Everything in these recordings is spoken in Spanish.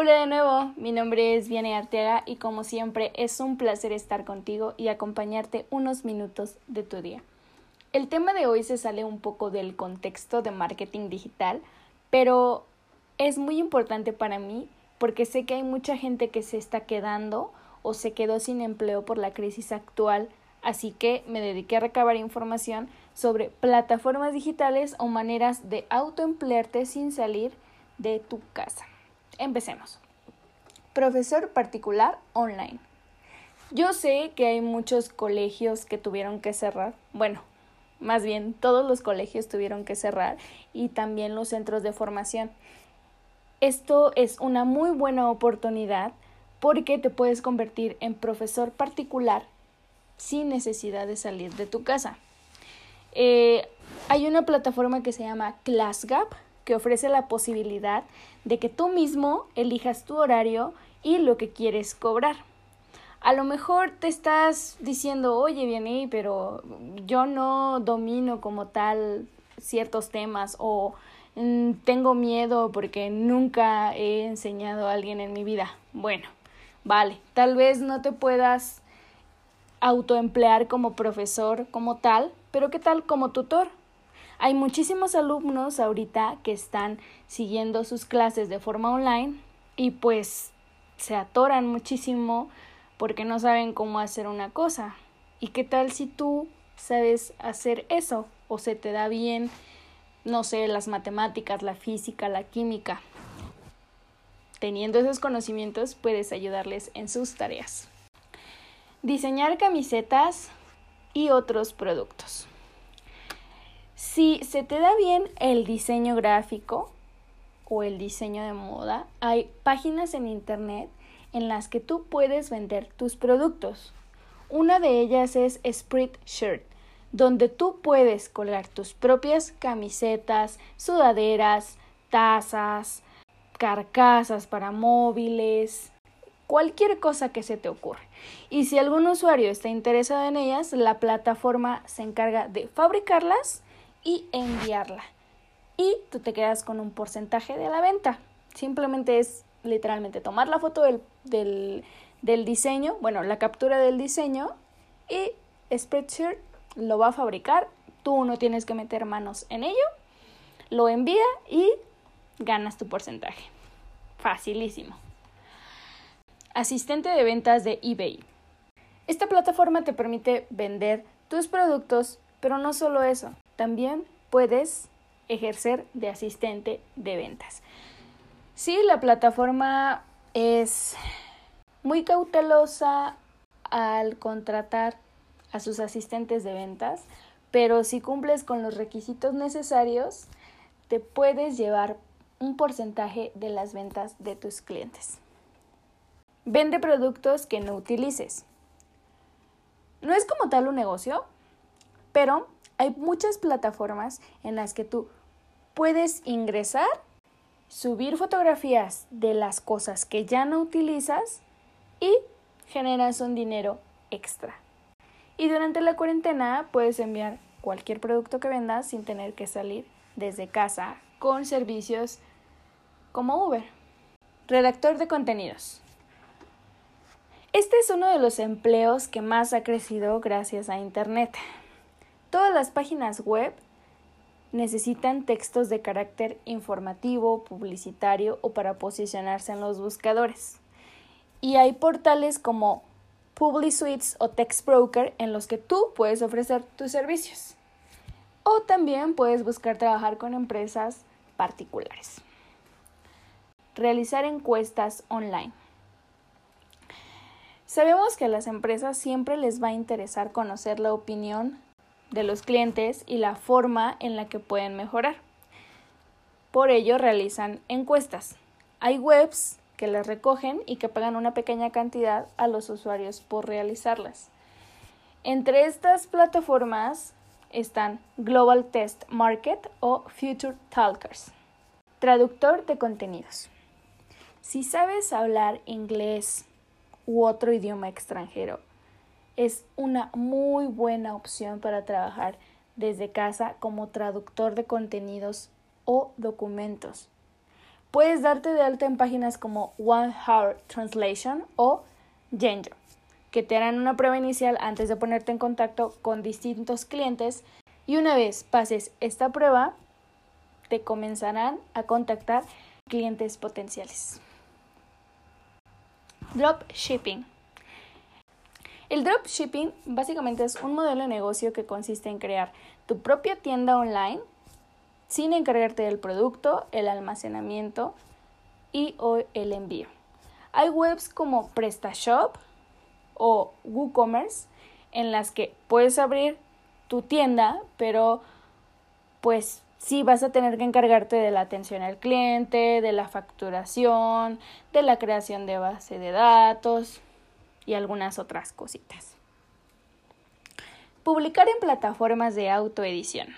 Hola de nuevo, mi nombre es Viane Arteaga y como siempre es un placer estar contigo y acompañarte unos minutos de tu día. El tema de hoy se sale un poco del contexto de marketing digital, pero es muy importante para mí porque sé que hay mucha gente que se está quedando o se quedó sin empleo por la crisis actual, así que me dediqué a recabar información sobre plataformas digitales o maneras de autoemplearte sin salir de tu casa. Empecemos. Profesor particular online. Yo sé que hay muchos colegios que tuvieron que cerrar. Bueno, más bien todos los colegios tuvieron que cerrar y también los centros de formación. Esto es una muy buena oportunidad porque te puedes convertir en profesor particular sin necesidad de salir de tu casa. Eh, hay una plataforma que se llama ClassGap que ofrece la posibilidad de que tú mismo elijas tu horario y lo que quieres cobrar. A lo mejor te estás diciendo, oye, viene, pero yo no domino como tal ciertos temas o mm, tengo miedo porque nunca he enseñado a alguien en mi vida. Bueno, vale, tal vez no te puedas autoemplear como profesor como tal, pero ¿qué tal como tutor? Hay muchísimos alumnos ahorita que están siguiendo sus clases de forma online y pues se atoran muchísimo porque no saben cómo hacer una cosa. ¿Y qué tal si tú sabes hacer eso o se te da bien, no sé, las matemáticas, la física, la química? Teniendo esos conocimientos puedes ayudarles en sus tareas. Diseñar camisetas y otros productos. Si se te da bien el diseño gráfico o el diseño de moda, hay páginas en internet en las que tú puedes vender tus productos. Una de ellas es Spreadshirt, donde tú puedes colgar tus propias camisetas, sudaderas, tazas, carcasas para móviles, cualquier cosa que se te ocurra. Y si algún usuario está interesado en ellas, la plataforma se encarga de fabricarlas y enviarla. Y tú te quedas con un porcentaje de la venta. Simplemente es literalmente tomar la foto del, del, del diseño, bueno, la captura del diseño y Spreadshirt lo va a fabricar. Tú no tienes que meter manos en ello. Lo envía y ganas tu porcentaje. Facilísimo. Asistente de ventas de eBay. Esta plataforma te permite vender tus productos, pero no solo eso. También puedes ejercer de asistente de ventas. Sí, la plataforma es muy cautelosa al contratar a sus asistentes de ventas, pero si cumples con los requisitos necesarios, te puedes llevar un porcentaje de las ventas de tus clientes. Vende productos que no utilices. No es como tal un negocio, pero hay muchas plataformas en las que tú puedes ingresar, subir fotografías de las cosas que ya no utilizas y generas un dinero extra. Y durante la cuarentena puedes enviar cualquier producto que vendas sin tener que salir desde casa con servicios como Uber. Redactor de contenidos. Este es uno de los empleos que más ha crecido gracias a Internet. Todas las páginas web necesitan textos de carácter informativo, publicitario o para posicionarse en los buscadores. Y hay portales como PubliSuites o TextBroker en los que tú puedes ofrecer tus servicios. O también puedes buscar trabajar con empresas particulares. Realizar encuestas online. Sabemos que a las empresas siempre les va a interesar conocer la opinión de los clientes y la forma en la que pueden mejorar. Por ello realizan encuestas. Hay webs que las recogen y que pagan una pequeña cantidad a los usuarios por realizarlas. Entre estas plataformas están Global Test Market o Future Talkers. Traductor de contenidos. Si sabes hablar inglés u otro idioma extranjero es una muy buena opción para trabajar desde casa como traductor de contenidos o documentos. Puedes darte de alta en páginas como One Hour Translation o Genjo, que te harán una prueba inicial antes de ponerte en contacto con distintos clientes y una vez pases esta prueba, te comenzarán a contactar clientes potenciales. Dropshipping. El dropshipping básicamente es un modelo de negocio que consiste en crear tu propia tienda online sin encargarte del producto, el almacenamiento y o el envío. Hay webs como PrestaShop o WooCommerce en las que puedes abrir tu tienda, pero pues sí vas a tener que encargarte de la atención al cliente, de la facturación, de la creación de base de datos y algunas otras cositas. Publicar en plataformas de autoedición.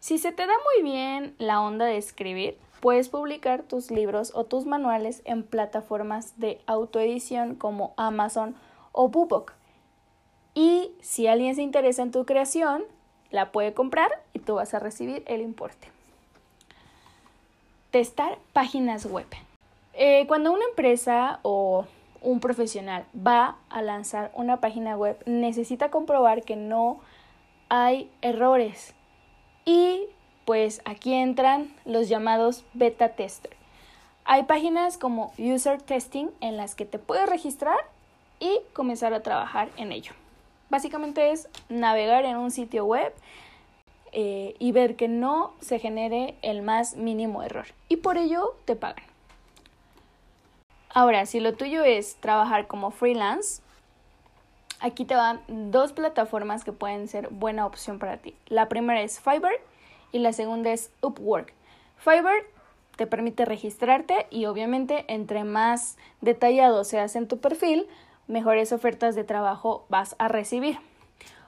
Si se te da muy bien la onda de escribir, puedes publicar tus libros o tus manuales en plataformas de autoedición como Amazon o BookBook. Y si alguien se interesa en tu creación, la puede comprar y tú vas a recibir el importe. Testar páginas web. Eh, cuando una empresa o un profesional va a lanzar una página web, necesita comprobar que no hay errores. Y pues aquí entran los llamados beta tester. Hay páginas como user testing en las que te puedes registrar y comenzar a trabajar en ello. Básicamente es navegar en un sitio web eh, y ver que no se genere el más mínimo error. Y por ello te pagan. Ahora, si lo tuyo es trabajar como freelance, aquí te van dos plataformas que pueden ser buena opción para ti. La primera es Fiverr y la segunda es Upwork. Fiverr te permite registrarte y obviamente entre más detallado seas en tu perfil, mejores ofertas de trabajo vas a recibir.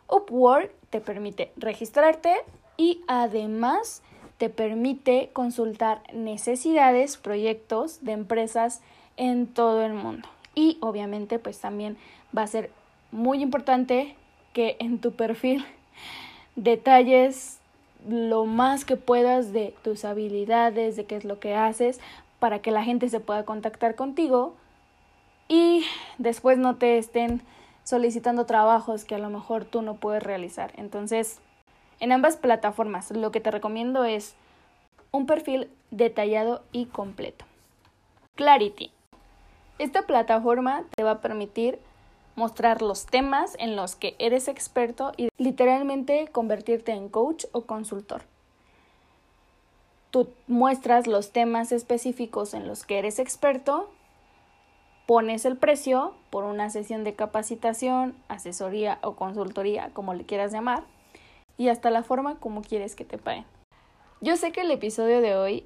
Upwork te permite registrarte y además te permite consultar necesidades, proyectos de empresas en todo el mundo. Y obviamente pues también va a ser muy importante que en tu perfil detalles lo más que puedas de tus habilidades, de qué es lo que haces, para que la gente se pueda contactar contigo y después no te estén solicitando trabajos que a lo mejor tú no puedes realizar. Entonces, en ambas plataformas lo que te recomiendo es un perfil detallado y completo. Clarity. Esta plataforma te va a permitir mostrar los temas en los que eres experto y literalmente convertirte en coach o consultor. Tú muestras los temas específicos en los que eres experto pones el precio por una sesión de capacitación, asesoría o consultoría, como le quieras llamar, y hasta la forma como quieres que te paguen. Yo sé que el episodio de hoy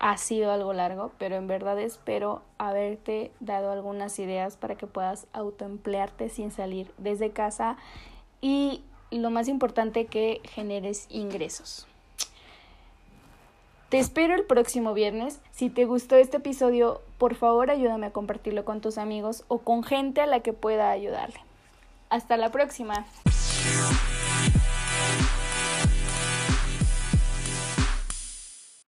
ha sido algo largo, pero en verdad espero haberte dado algunas ideas para que puedas autoemplearte sin salir desde casa y lo más importante que generes ingresos. Te espero el próximo viernes. Si te gustó este episodio, por favor ayúdame a compartirlo con tus amigos o con gente a la que pueda ayudarle. Hasta la próxima.